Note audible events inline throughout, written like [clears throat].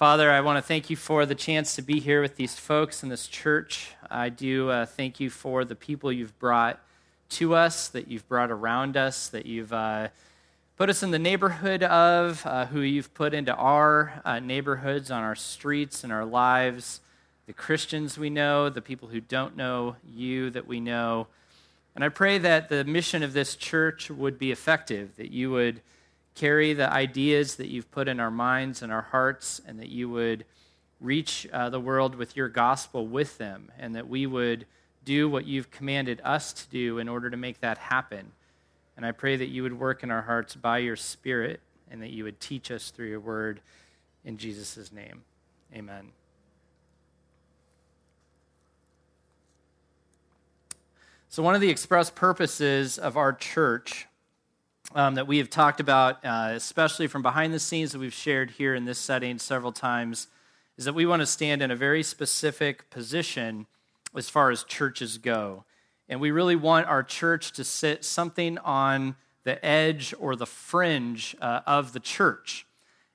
Father, I want to thank you for the chance to be here with these folks in this church. I do uh, thank you for the people you've brought to us, that you've brought around us, that you've uh, put us in the neighborhood of, uh, who you've put into our uh, neighborhoods, on our streets, and our lives, the Christians we know, the people who don't know you that we know. And I pray that the mission of this church would be effective, that you would carry the ideas that you've put in our minds and our hearts, and that you would reach uh, the world with your gospel with them, and that we would do what you've commanded us to do in order to make that happen. And I pray that you would work in our hearts by your Spirit, and that you would teach us through your word. In Jesus' name, amen. So, one of the express purposes of our church um, that we have talked about, uh, especially from behind the scenes that we've shared here in this setting several times, is that we want to stand in a very specific position as far as churches go. And we really want our church to sit something on the edge or the fringe uh, of the church.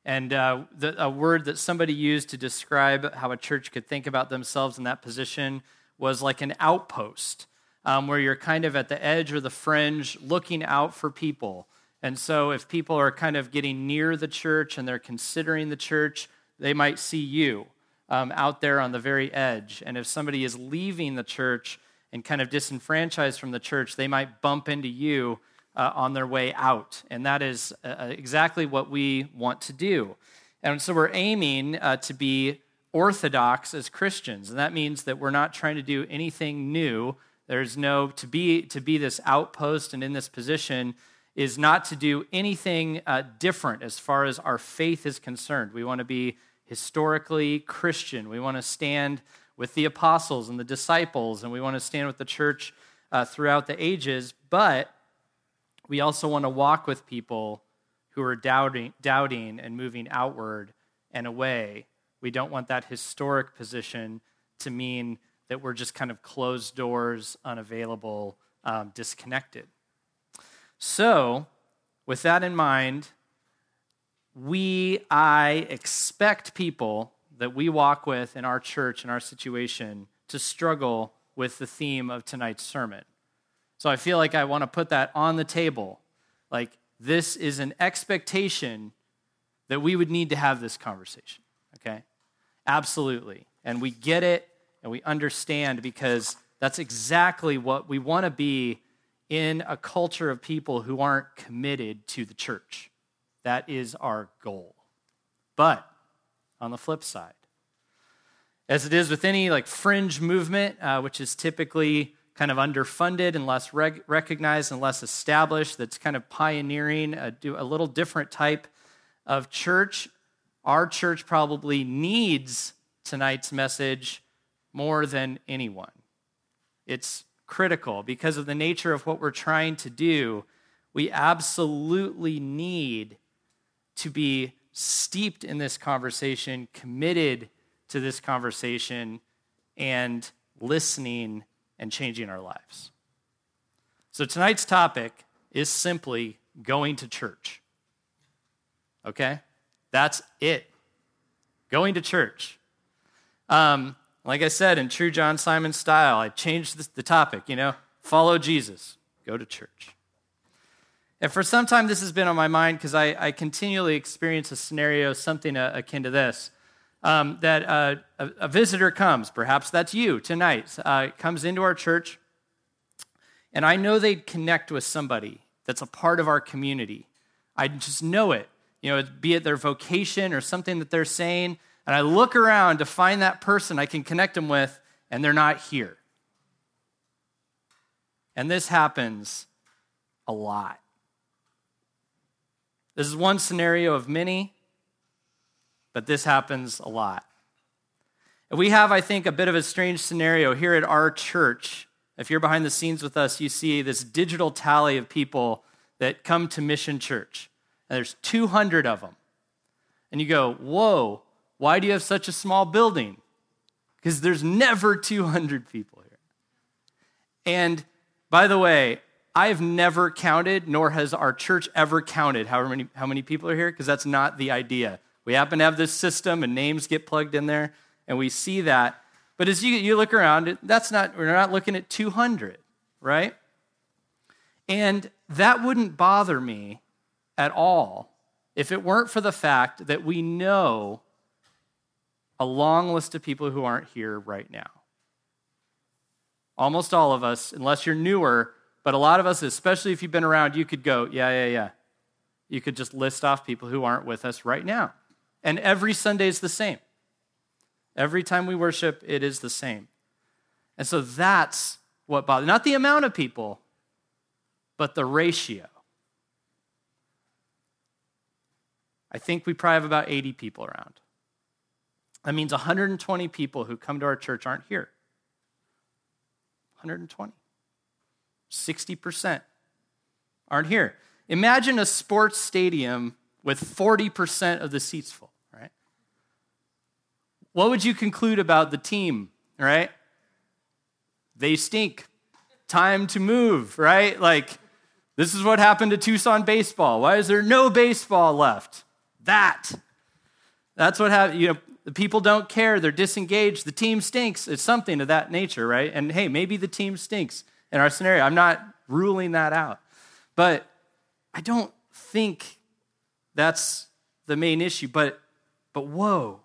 And uh, the, a word that somebody used to describe how a church could think about themselves in that position was like an outpost um, where you're kind of at the edge or the fringe looking out for people. And so, if people are kind of getting near the church and they're considering the church, they might see you um, out there on the very edge. And if somebody is leaving the church and kind of disenfranchised from the church, they might bump into you uh, on their way out. And that is uh, uh exactly what we want to do. And so, we're aiming uh, to be orthodox as Christians. And that means that we're not trying to do anything new there's no, to be, to be this outpost and in this position is not to do anything uh, different as far as our faith is concerned. We want to be historically Christian. We want to stand with the apostles and the disciples, and we want to stand with the church uh, throughout the ages, but we also want to walk with people who are doubting, doubting and moving outward and away. We don't want that historic position to mean that we're just kind of closed doors, unavailable, um, disconnected. So, with that in mind, we, I expect people that we walk with in our church, in our situation, to struggle with the theme of tonight's sermon. So I feel like I want to put that on the table. Like, this is an expectation that we would need to have this conversation, okay? Absolutely. And we get it and we understand because that's exactly what we want to be in a culture of people who aren't committed to the church. That is our goal. But on the flip side, as it is with any like fringe movement, uh, which is typically kind of underfunded and less reg- recognized and less established, that's kind of pioneering a, a little different type of church. Our church probably needs tonight's message more than anyone. It's critical because of the nature of what we're trying to do. We absolutely need to be steeped in this conversation, committed to this conversation, and listening and changing our lives. So tonight's topic is simply going to church. Okay? That's it. Going to church. Um, like I said, in true John Simon style, I changed the topic, you know, follow Jesus, go to church. And for some time, this has been on my mind because I, I, continually experience a scenario, something uh, akin to this. Um, that uh, a, a, visitor comes, perhaps that's you tonight, uh, comes into our church, and I know they'd connect with somebody that's a part of our community. I just know it, you know, be it their vocation or something that they're saying and I look around to find that person I can connect them with, and they're not here. And this happens a lot. This is one scenario of many, but this happens a lot. We have, I think, a bit of a strange scenario here at our church. If you're behind the scenes with us, you see this digital tally of people that come to Mission Church. And there's 200 of them. And you go, whoa, why do you have such a small building? Because there's never 200 people here. And by the way, I've never counted, nor has our church ever counted how many, how many people are here, because that's not the idea. We happen to have this system and names get plugged in there, and we see that. But as you, you look around, that's not, we're not looking at 200, right? And that wouldn't bother me at all if it weren't for the fact that we know a long list of people who aren't here right now. Almost all of us, unless you're newer, but a lot of us, especially if you've been around, you could go, yeah, yeah, yeah. You could just list off people who aren't with us right now. And every Sunday is the same. Every time we worship, it is the same. And so that's what bothers, not the amount of people, but the ratio. I think we probably have about 80 people around. That means 120 people who come to our church aren't here. 120. 60% aren't here. Imagine a sports stadium with 40% of the seats full, right? What would you conclude about the team, right? They stink. Time to move, right? Like, this is what happened to Tucson baseball. Why is there no baseball left? That. That's what happened. You know, the people don't care. They're disengaged. The team stinks. It's something of that nature, right? And hey, maybe the team stinks in our scenario. I'm not ruling that out. But I don't think that's the main issue. But, but whoa,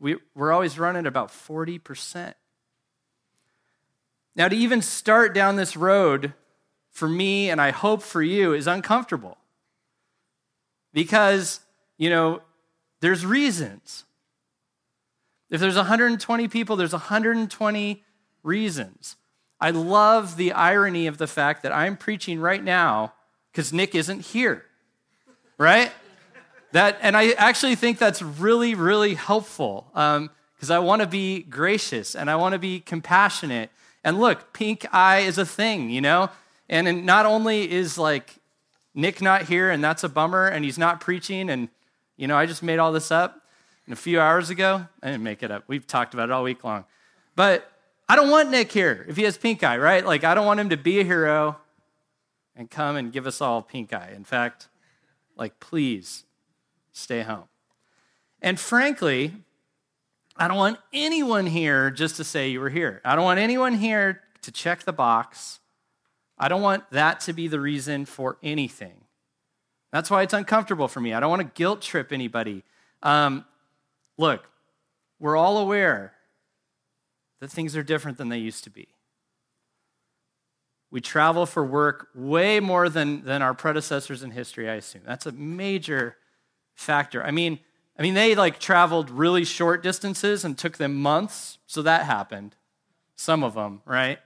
we, we're always running about 40%. Now, to even start down this road for me, and I hope for you, is uncomfortable. Because, you know, there's reasons. If there's 120 people, there's 120 reasons. I love the irony of the fact that I'm preaching right now because Nick isn't here, right? That, and I actually think that's really, really helpful because um, I want to be gracious and I want to be compassionate. And look, pink eye is a thing, you know? And not only is like Nick not here and that's a bummer and he's not preaching and, you know, I just made all this up, and a few hours ago. I didn't make it up. We've talked about it all week long. But I don't want Nick here if he has pink eye, right? Like, I don't want him to be a hero and come and give us all pink eye. In fact, like, please stay home. And frankly, I don't want anyone here just to say you were here. I don't want anyone here to check the box. I don't want that to be the reason for anything. That's why it's uncomfortable for me. I don't want to guilt trip anybody. Um, Look, we're all aware that things are different than they used to be. We travel for work way more than, than our predecessors in history, I assume. That's a major factor. I mean, I mean, they like traveled really short distances and took them months, so that happened. Some of them, right?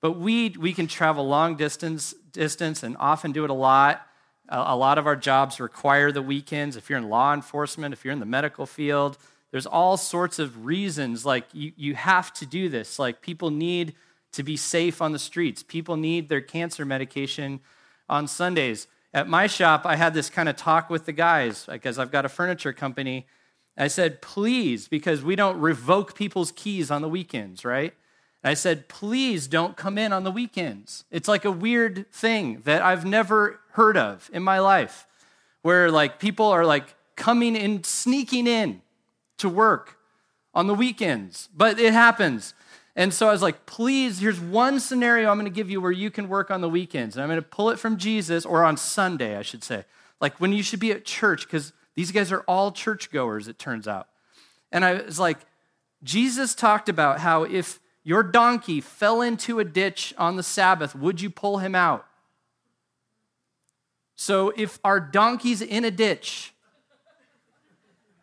But we we can travel long distance distance and often do it a lot. A lot of our jobs require the weekends. If you're in law enforcement, if you're in the medical field, there's all sorts of reasons. Like, you, you have to do this. Like, people need to be safe on the streets, people need their cancer medication on Sundays. At my shop, I had this kind of talk with the guys because I've got a furniture company. I said, please, because we don't revoke people's keys on the weekends, right? I said, please don't come in on the weekends. It's like a weird thing that I've never heard of in my life, where like people are like coming in, sneaking in to work on the weekends, but it happens. And so I was like, please, here's one scenario I'm going to give you where you can work on the weekends. And I'm going to pull it from Jesus, or on Sunday, I should say. Like when you should be at church, because these guys are all churchgoers, it turns out. And I was like, Jesus talked about how if your donkey fell into a ditch on the Sabbath, would you pull him out? So if our donkey's in a ditch,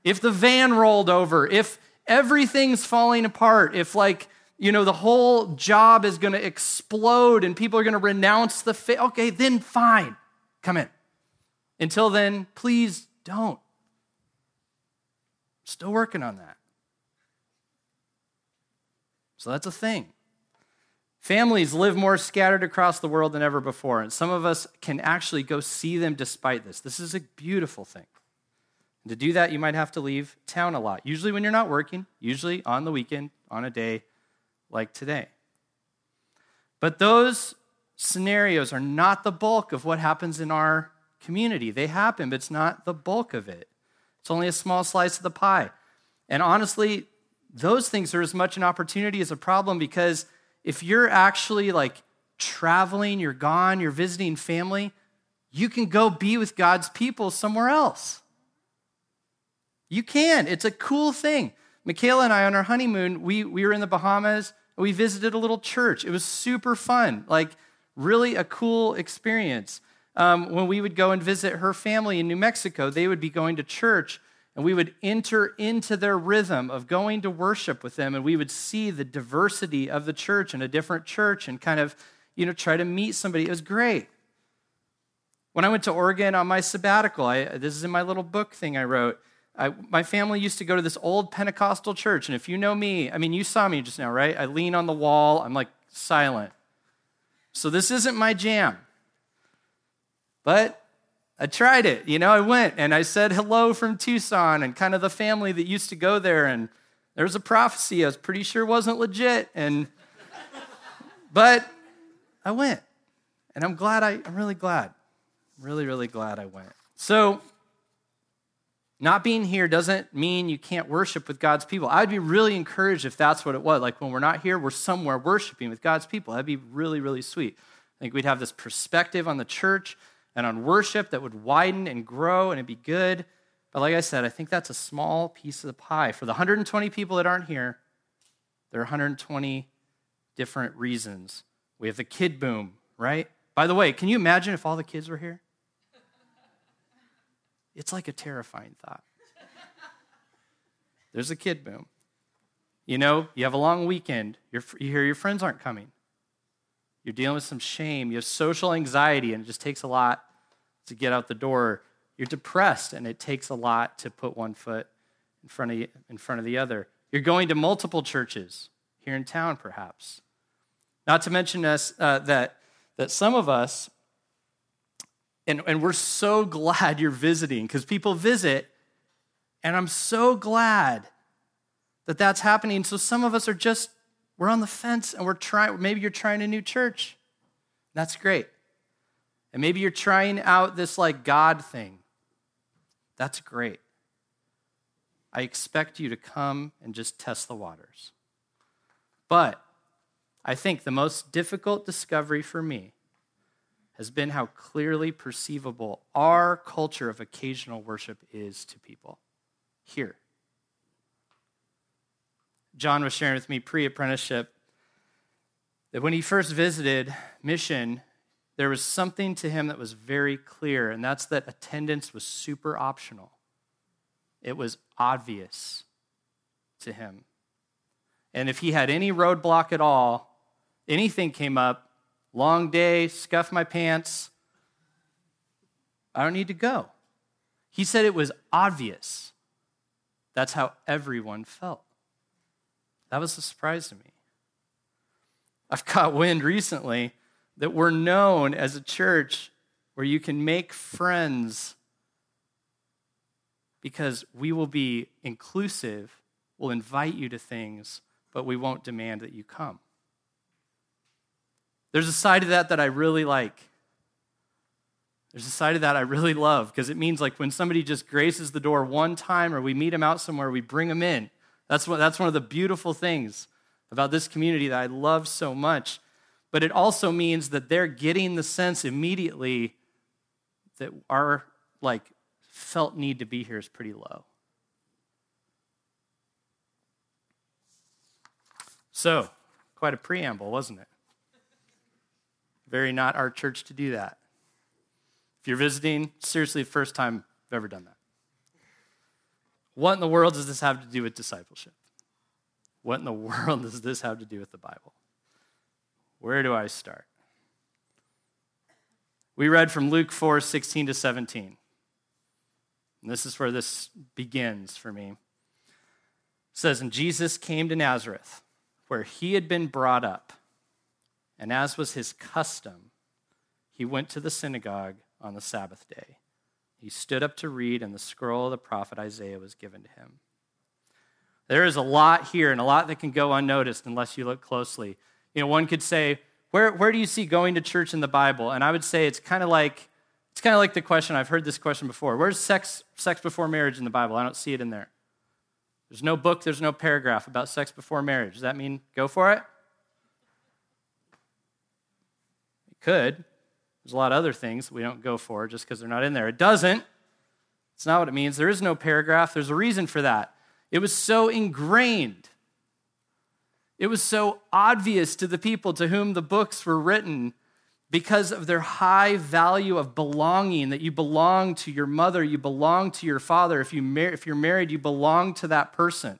if the van rolled over, if everything's falling apart, if like, you know, the whole job is going to explode and people are going to renounce the faith, okay, then fine, come in. Until then, please don't. Still working on that. So that's a thing. Families live more scattered across the world than ever before, and some of us can actually go see them despite this. This is a beautiful thing. And to do that, you might have to leave town a lot, usually when you're not working, usually on the weekend, on a day like today. But those scenarios are not the bulk of what happens in our community. They happen, but it's not the bulk of it. It's only a small slice of the pie. And honestly, those things are as much an opportunity as a problem because if you're actually like traveling, you're gone, you're visiting family, you can go be with God's people somewhere else. You can. It's a cool thing. Michaela and I, on our honeymoon, we, we were in the Bahamas. We visited a little church. It was super fun, like really a cool experience. Um, when we would go and visit her family in New Mexico, they would be going to church, and we would enter into their rhythm of going to worship with them, and we would see the diversity of the church and a different church and kind of, you know, try to meet somebody. It was great. When I went to Oregon on my sabbatical, I, this is in my little book thing I wrote. I, my family used to go to this old Pentecostal church. And if you know me, I mean, you saw me just now, right? I lean on the wall, I'm like silent. So this isn't my jam. But I tried it. You know, I went and I said hello from Tucson and kind of the family that used to go there. And there was a prophecy I was pretty sure wasn't legit. And, but I went. And I'm glad I, I'm really glad. Really, really glad I went. So, not being here doesn't mean you can't worship with God's people. I'd be really encouraged if that's what it was. Like when we're not here, we're somewhere worshiping with God's people. That'd be really, really sweet. I think we'd have this perspective on the church and on worship that would widen and grow and it'd be good. But like I said, I think that's a small piece of the pie. For the 120 people that aren't here, there are 120 different reasons. We have the kid boom, right? By the way, can you imagine if all the kids were here? It's like a terrifying thought. [laughs] There's a kid boom. You know, you have a long weekend, you hear your friends aren't coming. You're dealing with some shame, you have social anxiety, and it just takes a lot to get out the door. You're depressed, and it takes a lot to put one foot in front of, in front of the other. You're going to multiple churches here in town, perhaps. Not to mention us, uh, that, that some of us and, and we're so [laughs] glad you're visiting because people visit, and I'm so glad that that's happening. So some of us are just, we're on the fence and we're trying, maybe you're trying a new church. That's great. And maybe you're trying out this like God thing. That's great. I expect you to come and just test the waters. But I think the most difficult discovery for me has been how clearly perceivable our culture of occasional worship is to people here. John was sharing with me pre apprenticeship that when he first visited Mission, there was something to him that was very clear, and that's that attendance was super optional. It was obvious to him. And if he had any roadblock at all, anything came up, long day, scuff my pants. I don't need to go. He said it was obvious. That's how everyone felt. That was a surprise to me. I've caught wind recently that we're known as a church where you can make friends because we will be inclusive, we'll invite you to things, but we won't demand that you come. There's a side of that that I really like. There's a side of that I really love because it means like when somebody just graces the door one time or we meet them out somewhere, we bring them in. That's, what, that's one of the beautiful things about this community that I love so much. But it also means that they're getting the sense immediately that our like felt need to be here is pretty low. So, quite a preamble, wasn't it? Very not our church to do that. If you're visiting, seriously, first time I've ever done that. What in the world does this have to do with discipleship? What in the [laughs] world does this have to do with the Bible? Where do I start? We read from Luke 4 16 to 17. And this is where this begins for me. It says, And Jesus came to Nazareth, where he had been brought up. And as was his custom, he went to the synagogue on the Sabbath day. He stood up to read, and the scroll of the prophet Isaiah was given to him. There is a lot here and a lot that can go unnoticed unless you look closely. You know, one could say, where, where do you see going to church in the Bible? And I would say it's kind of like It's kind of like the question, I've heard this question before. Where's sex, sex before marriage in the Bible? I don't see it in there. There's no book, there's no paragraph about sex before marriage. Does that mean go for it? It could. There's a lot of other things we don't go for just because they're not in there. It doesn't. It's not what it means. There is no paragraph. There's a reason for that. It was so ingrained. It was so obvious to the people to whom the books were written because of their high value of belonging that you belong to your mother, you belong to your father. If, you mar- if you're married, you belong to that person.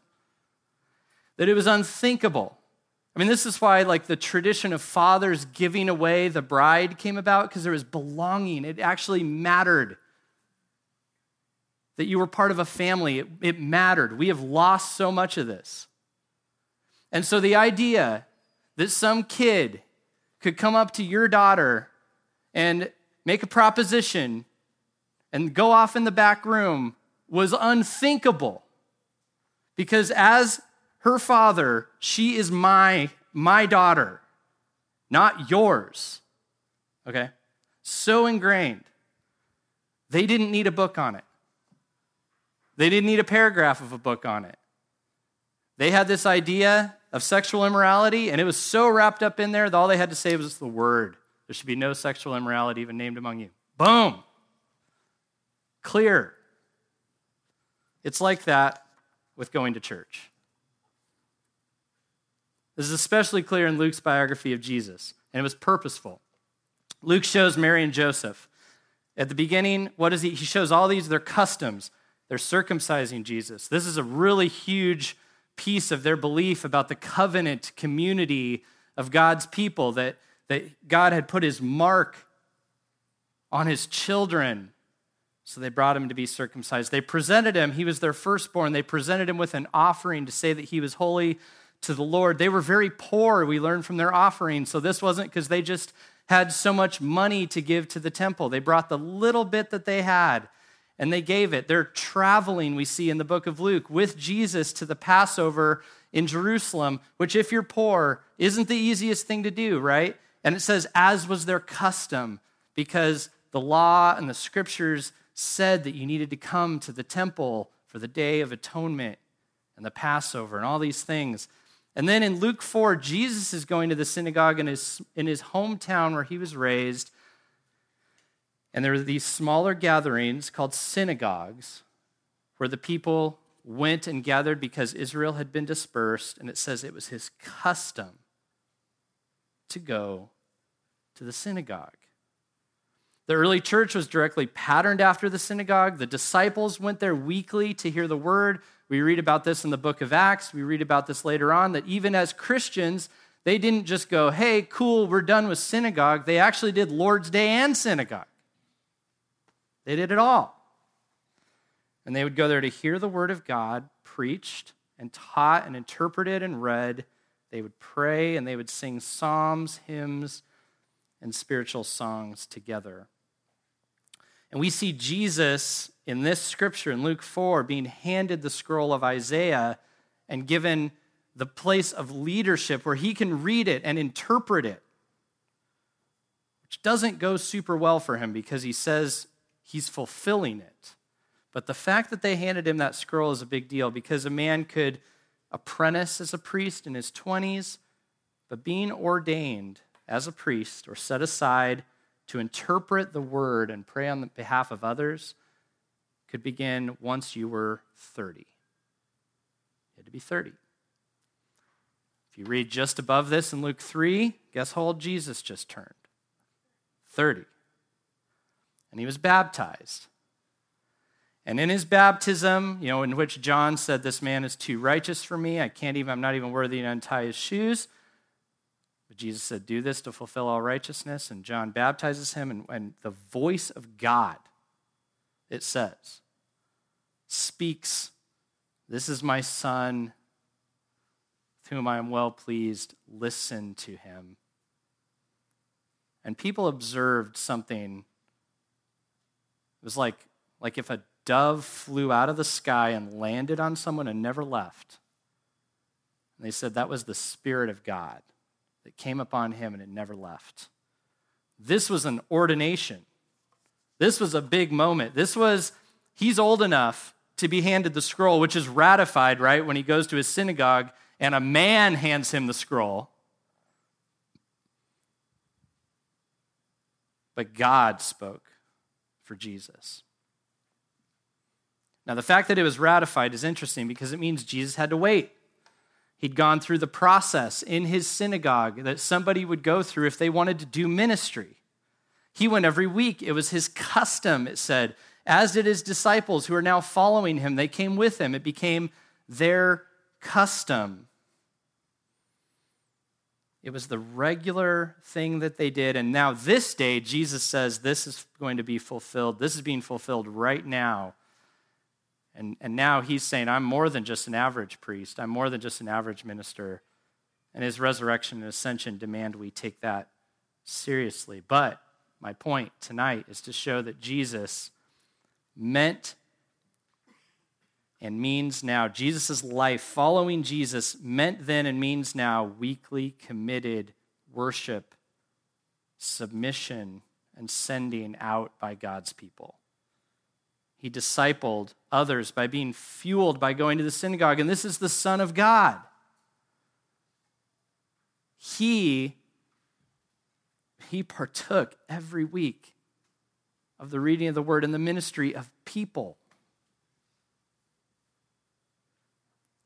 That it was unthinkable. I mean, this is why, like, the tradition of fathers giving away the bride came about because there was belonging. It actually mattered that you were part of a family. It, it mattered. We have lost so much of this. And so the idea that some kid could come up to your daughter and make a proposition and go off in the back room was unthinkable. Because as her father, she is my my daughter, not yours. Okay? So ingrained. They didn't need a book on it. They didn't need a paragraph of a book on it. They had this idea of sexual immorality, and it was so wrapped up in there that all they had to say was the word. There should be no sexual immorality even named among you. Boom. Clear. It's like that with going to church. This is especially clear in Luke's biography of Jesus, and it was purposeful. Luke shows Mary and Joseph. At the beginning, what is he? He shows all these their customs. They're circumcising Jesus. This is a really huge piece of their belief about the covenant community of God's people, that, that God had put his mark on his children. So they brought him to be circumcised. They presented him, he was their firstborn. They presented him with an offering to say that he was holy to the Lord. They were very poor, we learned from their offering. So this wasn't because they just had so much money to give to the temple. They brought the little bit that they had and they gave it. They're traveling, we see in the book of Luke, with Jesus to the Passover in Jerusalem, which, if you're poor, isn't the easiest thing to do, right? And it says, as was their custom, because the law and the scriptures said that you needed to come to the temple for the day of atonement and the Passover and all these things. And then in Luke 4, Jesus is going to the synagogue in his, in his hometown where he was raised. And there were these smaller gatherings called synagogues where the people went and gathered because Israel had been dispersed. And it says it was his custom to go to the synagogue. The early church was directly patterned after the synagogue. The disciples went there weekly to hear the word. We read about this in the book of Acts. We read about this later on that even as Christians, they didn't just go, hey, cool, we're done with synagogue. They actually did Lord's Day and synagogue. They did it all. And they would go there to hear the word of God preached and taught and interpreted and read. They would pray and they would sing psalms, hymns, and spiritual songs together. And we see Jesus in this scripture in Luke 4 being handed the scroll of Isaiah and given the place of leadership where he can read it and interpret it, which doesn't go super well for him because he says he's fulfilling it. But the fact that they handed him that scroll is a big deal because a man could apprentice as a priest in his 20s, but being ordained as a priest or set aside to interpret the word and pray on behalf of others could begin once you were 30. You had to be 30. If you read just above this in Luke 3, guess how old Jesus just turned? 30 and he was baptized. And in his baptism, you know, in which John said, This man is too righteous for me. I can't even, I'm not even worthy to untie his shoes. But Jesus said, Do this to fulfill all righteousness. And John baptizes him, and, and the voice of God, it says, speaks, This is my son, with whom I am well pleased. Listen to him. And people observed something it was like, like if a dove flew out of the sky and landed on someone and never left. And they said that was the Spirit of God that came upon him and it never left. This was an ordination This was a big moment. This was, he's old enough to be handed the scroll, which is ratified, right, when he goes to his synagogue and a man hands him the scroll. But God spoke for Jesus. Now, the fact that it was ratified is interesting because it means Jesus had to wait. He'd gone through the process in his synagogue that somebody would go through if they wanted to do ministry. He went every week. It was his custom, it said, as did his disciples who are now following him. They came with him, it became their custom. It was the regular thing that they did. And now, this day, Jesus says this is going to be fulfilled. This is being fulfilled right now and, and now he's saying, I'm more than just an average priest, I'm more than just an average minister. And his resurrection and ascension demand we take that seriously. But my point tonight is to show that Jesus meant and means now, Jesus' life following Jesus meant then and means now weekly committed worship, submission, and sending out by God's people. He discipled others by being fueled by going to the synagogue. And this is the Son of God. He, he partook every week of the reading of the word and the ministry of people.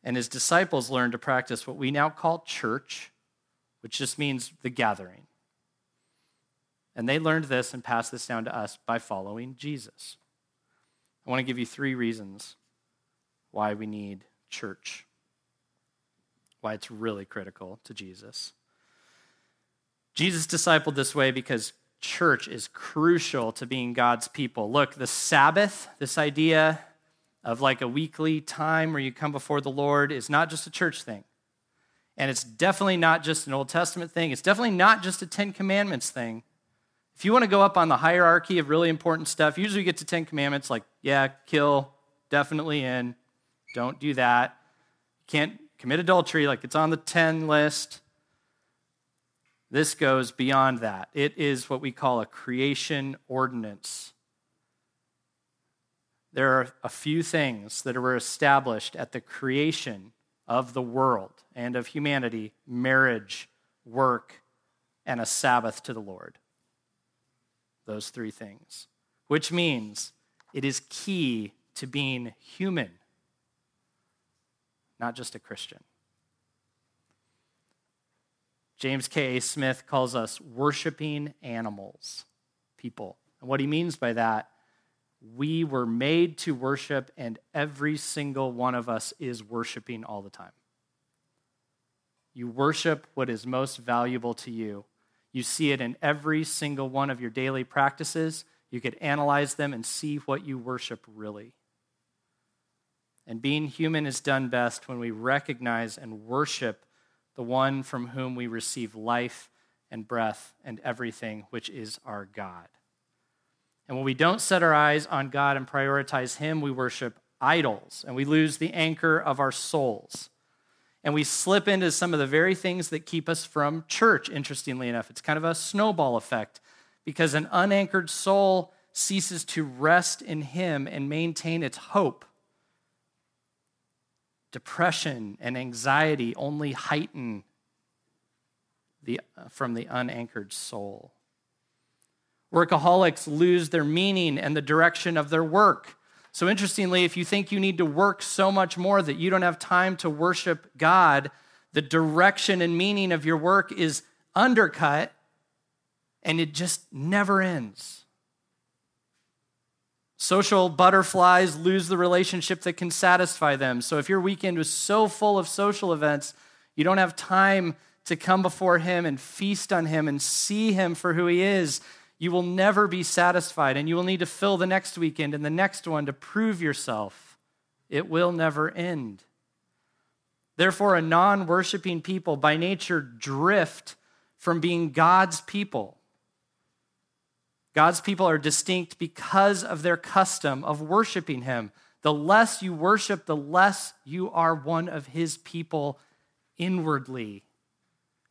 And his disciples learned to practice what we now call church, which just means the gathering. And they learned this and passed this down to us by following Jesus. I want to give you three reasons why we need church, why it's really critical to Jesus. Jesus discipled this way because church is crucial to being God's people. Look, the Sabbath, this idea of like a weekly time where you come before the Lord, is not just a church thing. And it's definitely not just an Old Testament thing. It's definitely not just a Ten Commandments thing. If you want to go up on the hierarchy of really important stuff, usually you get to Ten Commandments like, yeah, kill, definitely in, don't do that. Can't commit adultery, like it's on the 10 list. This goes beyond that. It is what we call a creation ordinance. There are a few things that were established at the creation of the world and of humanity marriage, work, and a Sabbath to the Lord those three things, which means it is key to being human, not just a Christian. James K. A. Smith calls us worshiping animals, people. And what he means by that, we were made to worship, and every single one of us is worshiping all the time. You worship what is most valuable to you. You see it in every single one of your daily practices. You could analyze them and see what you worship really. And being human is done best when we recognize and worship the one from whom we receive life and breath and everything, which is our God. And when we don't set our eyes on God and prioritize Him, we worship idols and we lose the anchor of our souls and we slip into some of the very things that keep us from church, interestingly enough. It's kind of a snowball effect because an unanchored soul ceases to rest in Him and maintain its hope. Depression and anxiety only heighten the, from the unanchored soul. Workaholics lose their meaning and the direction of their work. So, interestingly, if you think you need to work so much more that you don't have time to worship God, the direction and meaning of your work is undercut and it just never ends. Social butterflies lose the relationship that can satisfy them. So, if your weekend was so full of social events, you don't have time to come before Him and feast on Him and see Him for who He is you will never be satisfied, and you will need to fill the next weekend and the next one to prove yourself. It will never end. Therefore, a non worshiping people by nature drift from being God's people. God's people are distinct because of their custom of worshiping Him. The less you worship, the less you are one of His people inwardly.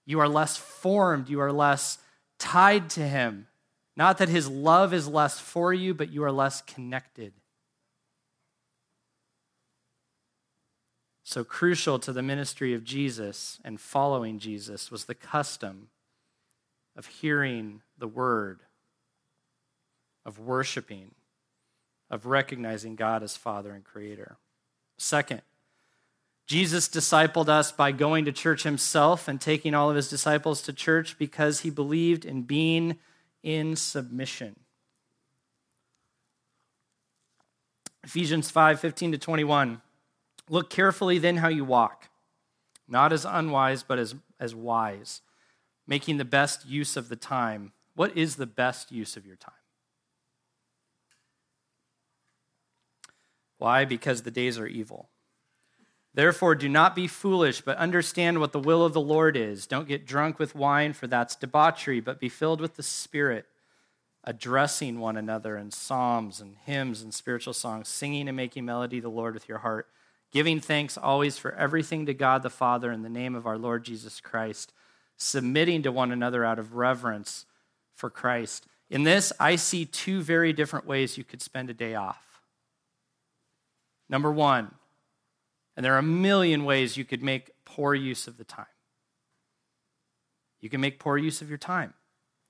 You are less formed, you are less tied to Him Not that his love is less for you, but you are less connected. So crucial to the ministry of Jesus and following Jesus was the custom of hearing the word, of worshiping, of recognizing God as Father and Creator. Second, Jesus discipled us by going to church himself and taking all of his disciples to church because he believed in being in submission. Ephesians 5 15 to 21. Look carefully then how you walk, not as unwise, but as, as wise, making the best use of the time. What is the best use of your time? Why? Because the days are evil. Therefore, do not be foolish, but understand what the will of the Lord is. Don't get drunk with wine, for that's debauchery, but be filled with the Spirit, addressing one another in psalms and hymns and spiritual songs, singing and making melody to the Lord with your heart, giving thanks always for everything to God the Father in the name of our Lord Jesus Christ, submitting to one another out of reverence for Christ. In this, I see two very different ways you could spend a day off. Number one, and there are a million ways you could make poor use of the time. You can make poor use of your time.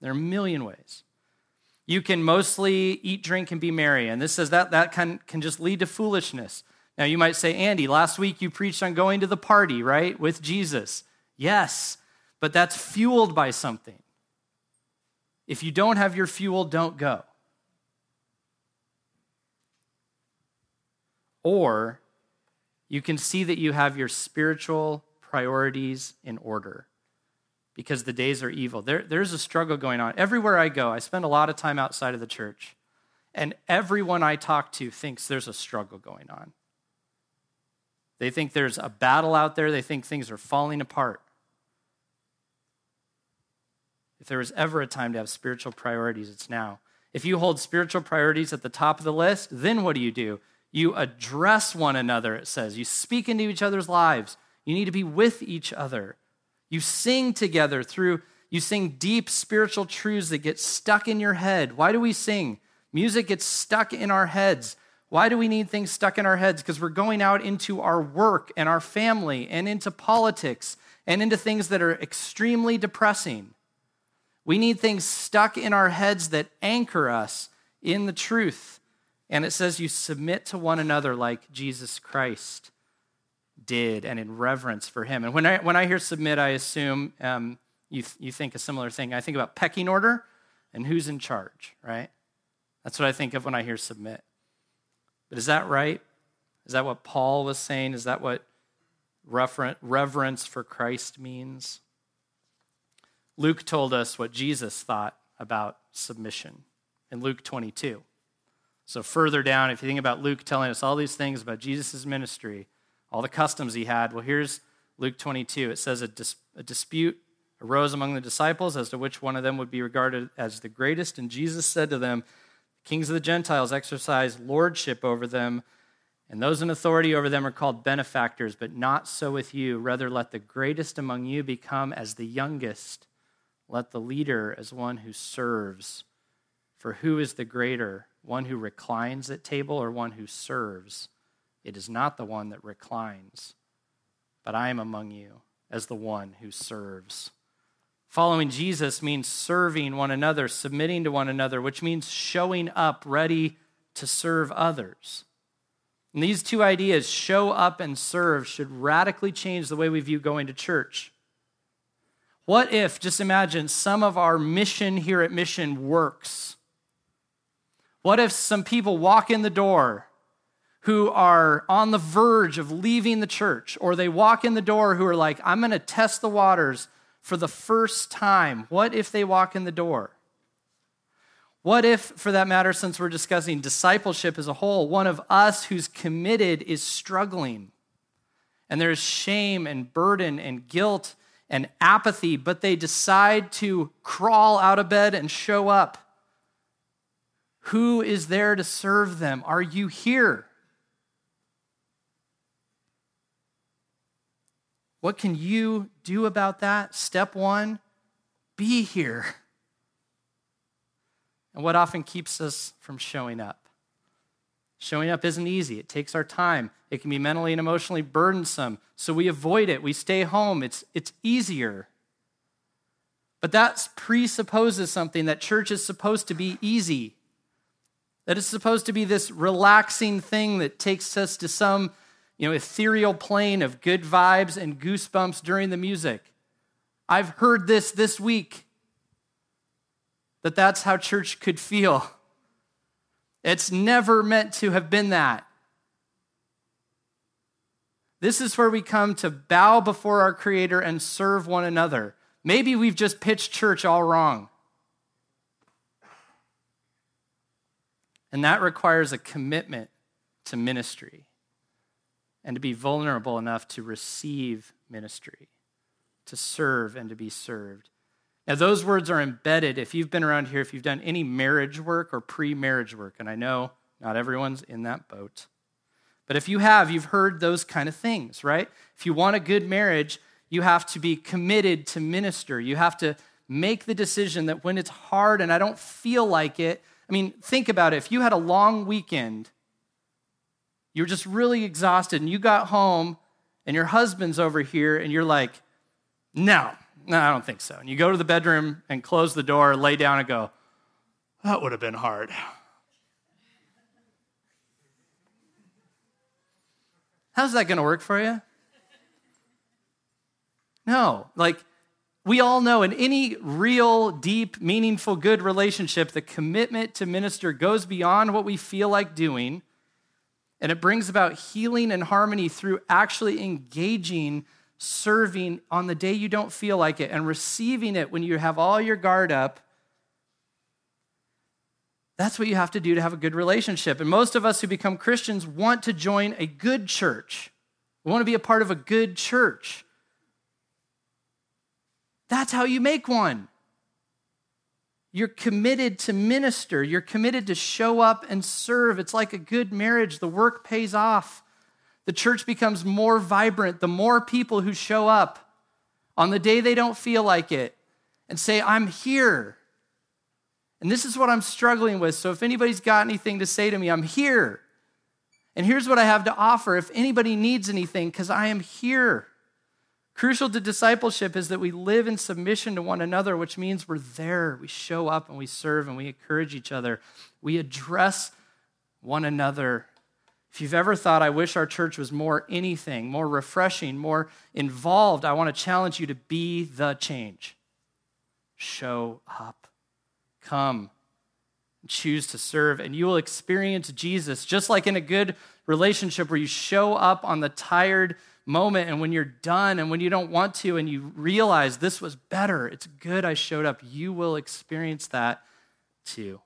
There are a million ways. You can mostly eat, drink, and be merry. And this says that that can, can just lead to foolishness. Now, you might say, Andy, last week you preached on going to the party, right, with Jesus. Yes, but that's fueled by something. If you don't have your fuel, don't go. Or you can see that you have your spiritual priorities in order because the days are evil. There, there's a struggle going on. Everywhere I go, I spend a lot of time outside of the church, and everyone I talk to thinks there's a struggle going on. They think there's a battle out there, they think things are falling apart. If there was ever a time to have spiritual priorities, it's now. If you hold spiritual priorities at the top of the list, then what do you do? You address one another, it says. You speak into each other's lives. You need to be with each other. You sing together through, you sing deep spiritual truths that get stuck in your head. Why do we sing? Music gets stuck in our heads. Why do we need things stuck in our heads? Because we're going out into our work and our family and into politics and into things that are extremely depressing. We need things stuck in our heads that anchor us in the truth. And it says you submit to one another like Jesus Christ did and in reverence for him. And when I, when I hear submit, I assume um, you, you think a similar thing. I think about pecking order and who's in charge, right? That's what I think of when I hear submit. But is that right? Is that what Paul was saying? Is that what reverence for Christ means? Luke told us what Jesus thought about submission in Luke 22. So, further down, if you think about Luke telling us all these things about Jesus' ministry, all the customs he had, well, here's Luke 22. It says a, dis- a dispute arose among the disciples as to which one of them would be regarded as the greatest. And Jesus said to them, Kings of the Gentiles exercise lordship over them, and those in authority over them are called benefactors, but not so with you. Rather, let the greatest among you become as the youngest, let the leader as one who serves. For who is the greater? One who reclines at table or one who serves. It is not the one that reclines, but I am among you as the one who serves. Following Jesus means serving one another, submitting to one another, which means showing up ready to serve others. And these two ideas, show up and serve, should radically change the way we view going to church. What if, just imagine, some of our mission here at Mission works? What if some people walk in the door who are on the verge of leaving the church, or they walk in the door who are like, I'm going to test the waters for the first time? What if they walk in the door? What if, for that matter, since we're discussing discipleship as a whole, one of us who's committed is struggling? And there's shame and burden and guilt and apathy, but they decide to crawl out of bed and show up who is there to serve them? Are you here? What can you do about that? Step one be here. and what often keeps us from showing up. Showing up isn't easy. It takes our time. It can be mentally and emotionally burdensome. So we avoid it. We stay home. It's, it's easier. But that presupposes something that church is supposed to be easy. That it's supposed to be this relaxing thing that takes us to some you know, ethereal plane of good vibes and goosebumps during the music. I've heard this this week that that's how church could feel. It's never meant to have been that. This is where we come to bow before our Creator and serve one another. Maybe we've just pitched church all wrong. And that requires a commitment to ministry and to be vulnerable enough to receive ministry, to serve and to be served. Now, those words are embedded. If you've been around here, if you've done any marriage work or pre marriage work, and I know not everyone's in that boat, but if you have, you've heard those kind of things, right? If you want a good marriage, you have to be committed to minister. You have to make the decision that when it's hard and I don't feel like it, I mean, think about it. If you had a long weekend you were just really exhausted, and you got home, and your husband's over here, and you're like, no, no, I don't think so. And you go to the bedroom and close the door, lay down, and go, that would have been hard. How's that going to work for you? No, like we all know in any real, deep, meaningful, good relationship, the commitment to minister goes beyond what we feel like doing and it brings about healing and harmony through actually engaging, serving on the day you don't feel like it, and receiving it when you have all your guard up. That's what you have to do to have a good relationship. And most of us who become Christians want to join a good church. We want to be a part of a good church. That's how you make one. You're committed to minister. You're committed to show up and serve. It's like a good marriage. The work pays off. The church becomes more vibrant the more people who show up on the day they don't feel like it and say, I'm here. And this is what I'm struggling with. So if anybody's got anything to say to me, I'm here. And here's what I have to offer if anybody needs anything, because I am here. Crucial to discipleship is that we live in submission to one another, which means we're there. We show up and we serve and we encourage each other. We address one another. If you've ever thought, I wish our church was more anything, more refreshing, more involved, I want to challenge you to be the change. Show up. Come. Choose to serve, and you will experience Jesus just like in a good relationship where you show up on the tired, moment and when you're done and when you don't want to and you realize this was better, it's good I showed up, you will experience that too.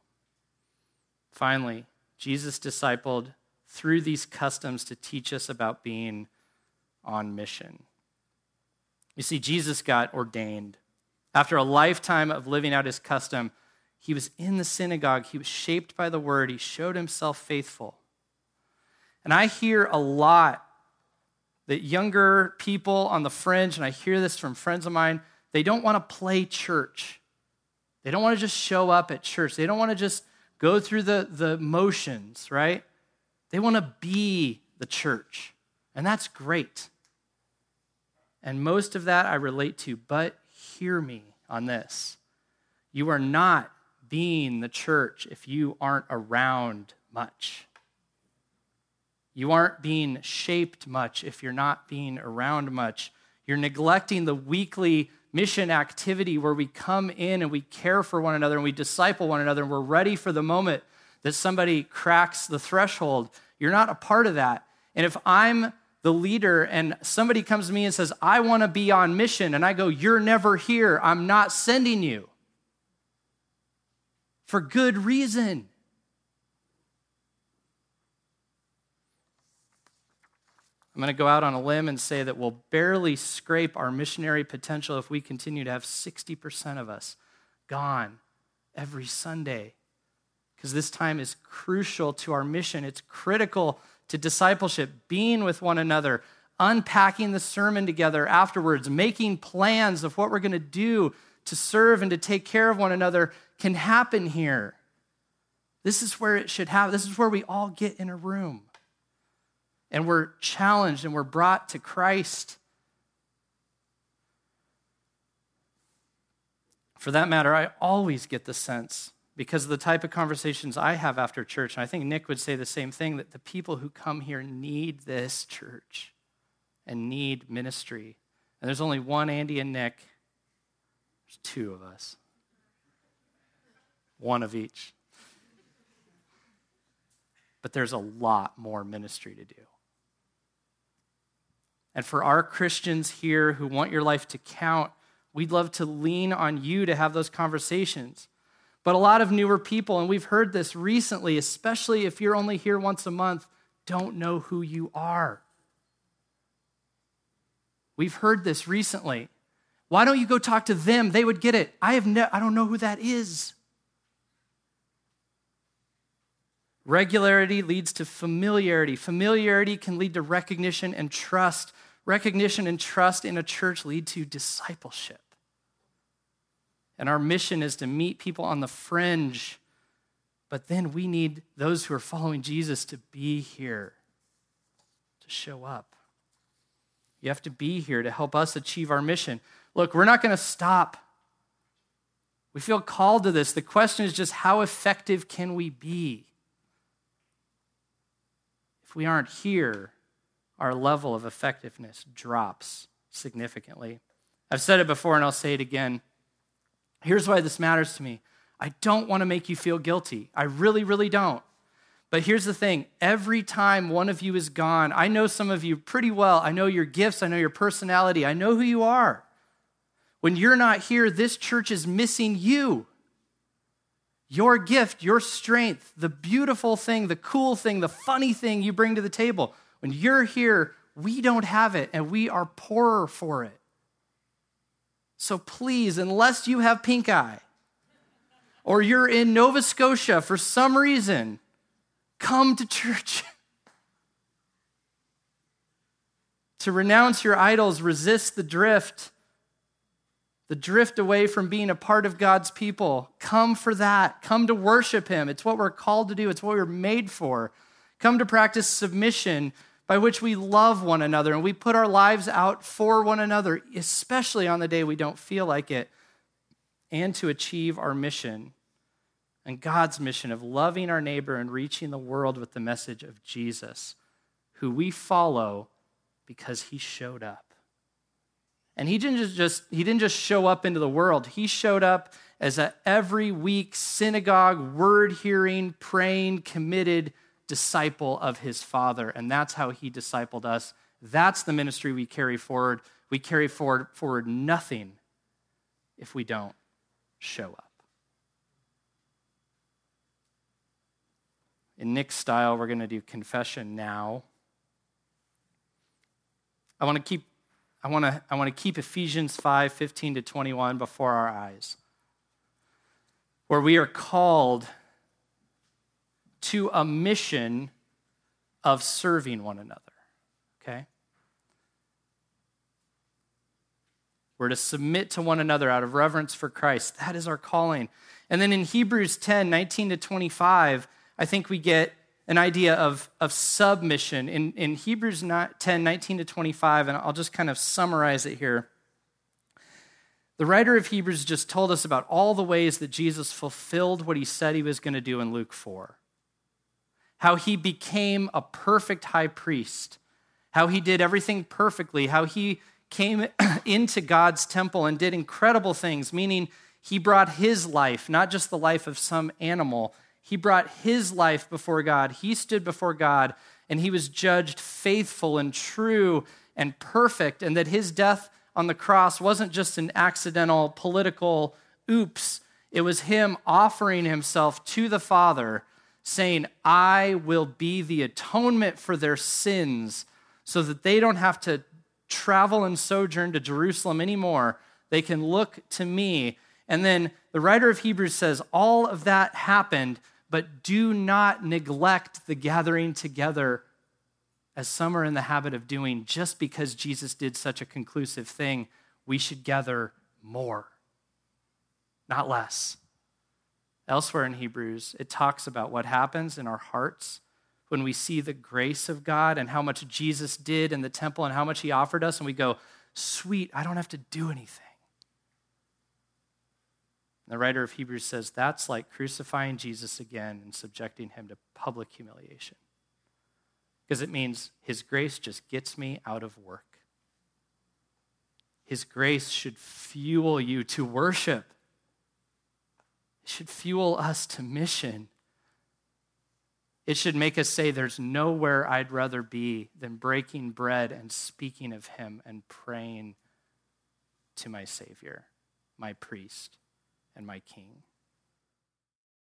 Finally, Jesus discipled through these customs to teach us about being on mission. You see, Jesus got ordained. After a lifetime of living out his custom, he was in the synagogue. He was shaped by the word. He showed himself faithful. And I hear a lot that younger people on the fringe, and I hear this from friends of mine, they don't want to play church. They don't want to just show up at church. They don't want to just go through the, the motions, right? They want to be the church. And that's great. And most of that I relate to, but hear me on this. You are not being the church if you aren't around much. You aren't being shaped much if you're not being around much. You're neglecting the weekly mission activity where we come in and we care for one another and we disciple one another and we're ready for the moment that somebody cracks the threshold. You're not a part of that. And if I'm the leader and somebody comes to me and says, I want to be on mission, and I go, You're never here, I'm not sending you. For good reason. I'm going to go out on a limb and say that we'll barely scrape our missionary potential if we continue to have 60% of us gone every Sunday. Because this time is crucial to our mission. It's critical to discipleship, being with one another, unpacking the sermon together afterwards, making plans of what we're going to do to serve and to take care of one another can happen here. This is where it should happen. This is where we all get in a room. And we're challenged and we're brought to Christ. For that matter, I always get the sense, because of the type of conversations I have after church, and I think Nick would say the same thing, that the people who come here need this church and need ministry. And there's only one Andy and Nick, there's two of us, one of each. But there's a lot more ministry to do. And for our Christians here who want your life to count, we'd love to lean on you to have those conversations. But a lot of newer people, and we've heard this recently, especially if you're only here once a month, don't know who you are. We've heard this recently. Why don't you go talk to them? They would get it. I have no, I don't know who that is. Regularity leads to familiarity. Familiarity can lead to recognition and trust. Recognition and trust in a church lead to discipleship. And our mission is to meet people on the fringe. But then we need those who are following Jesus to be here, to show up. You have to be here to help us achieve our mission. Look, we're not going to stop. We feel called to this. The question is just how effective can we be? If we aren't here, our level of effectiveness drops significantly. I've said it before and I'll say it again. Here's why this matters to me I don't want to make you feel guilty. I really, really don't. But here's the thing every time one of you is gone, I know some of you pretty well. I know your gifts, I know your personality, I know who you are. When you're not here, this church is missing you. Your gift, your strength, the beautiful thing, the cool thing, the funny thing you bring to the table. When you're here, we don't have it and we are poorer for it. So please, unless you have pink eye or you're in Nova Scotia for some reason, Come to church. [laughs] to renounce your idols, resist the drift, the drift away from being a part of God's people. Come for that. Come to worship Him. It's what we're called to do, it's what we're made for. Come to practice submission by which we love one another and we put our lives out for one another, especially on the day we don't feel like it, and to achieve our mission and God's mission of loving our neighbor and reaching the world with the message of Jesus, who we follow because he showed up. And he didn't just, he didn't just show up into the world, he showed up as a every week synagogue, word hearing, praying, committed disciple of his Father. And that's how he discipled us. That's the ministry we carry forward. We carry forward, forward nothing if we don't show up. In Nick's style, we're going to do confession now. I want to keep I want to I want to keep Ephesians 5, 15 to 21 before our eyes. Where we are called to a mission of serving one another. Okay? We're to submit to one another out of reverence for Christ. That is our calling. And then in Hebrews 10, 19 to 25, I think we get an idea of, of submission in, in Hebrews 10 19 to 25, and I'll just kind of summarize it here. The writer of Hebrews just told us about all the ways that Jesus fulfilled what he said he was going to do in Luke 4. How he became a perfect high priest, how he did everything perfectly, how he came [clears throat] into God's temple and did incredible things, meaning he brought his life, not just the life of some animal, he brought his life before God. He stood before God and he was judged faithful and true and perfect, and that his death on the cross wasn't just an accidental political oops. It was him offering himself to the Father, saying, I will be the atonement for their sins so that they don't have to travel and sojourn to Jerusalem anymore. They can look to me. And then the writer of Hebrews says, All of that happened but do not neglect the gathering together as some are in the habit of doing just because Jesus did such a conclusive thing. We should gather more, not less. Elsewhere in Hebrews, it talks about what happens in our hearts when we see the grace of God and how much Jesus did in the temple and how much he offered us, and we go, Sweet, I don't have to do anything. The writer of Hebrews says that's like crucifying Jesus again and subjecting him to public humiliation. Because it means his grace just gets me out of work. His grace should fuel you to worship, it should fuel us to mission. It should make us say, There's nowhere I'd rather be than breaking bread and speaking of him and praying to my Savior, my priest and my king.